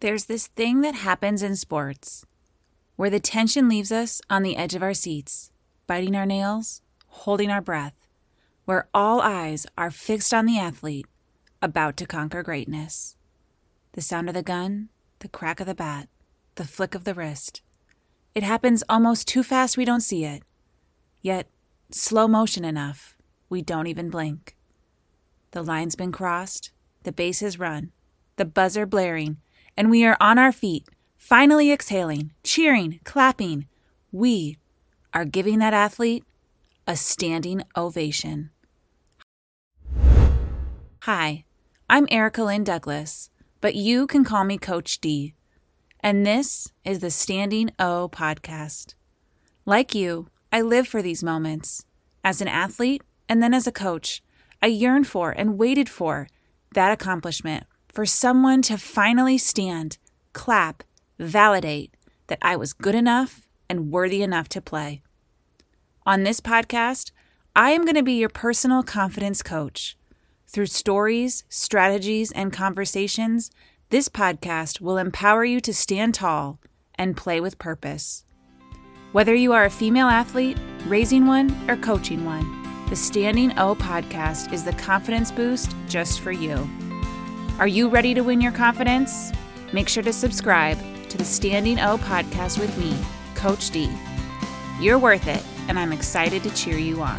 There's this thing that happens in sports where the tension leaves us on the edge of our seats, biting our nails, holding our breath, where all eyes are fixed on the athlete about to conquer greatness. The sound of the gun, the crack of the bat, the flick of the wrist. It happens almost too fast we don't see it, yet slow motion enough we don't even blink. The line's been crossed, the base is run, the buzzer blaring, and we are on our feet, finally exhaling, cheering, clapping. We are giving that athlete a standing ovation. Hi, I'm Erica Lynn Douglas, but you can call me Coach D. And this is the Standing O podcast. Like you, I live for these moments. As an athlete and then as a coach, I yearned for and waited for that accomplishment for someone to finally stand, clap, validate that I was good enough and worthy enough to play. On this podcast, I am going to be your personal confidence coach. Through stories, strategies, and conversations, this podcast will empower you to stand tall and play with purpose. Whether you are a female athlete, raising one, or coaching one, the Standing O podcast is the confidence boost just for you. Are you ready to win your confidence? Make sure to subscribe to the Standing O podcast with me, Coach D. You're worth it, and I'm excited to cheer you on.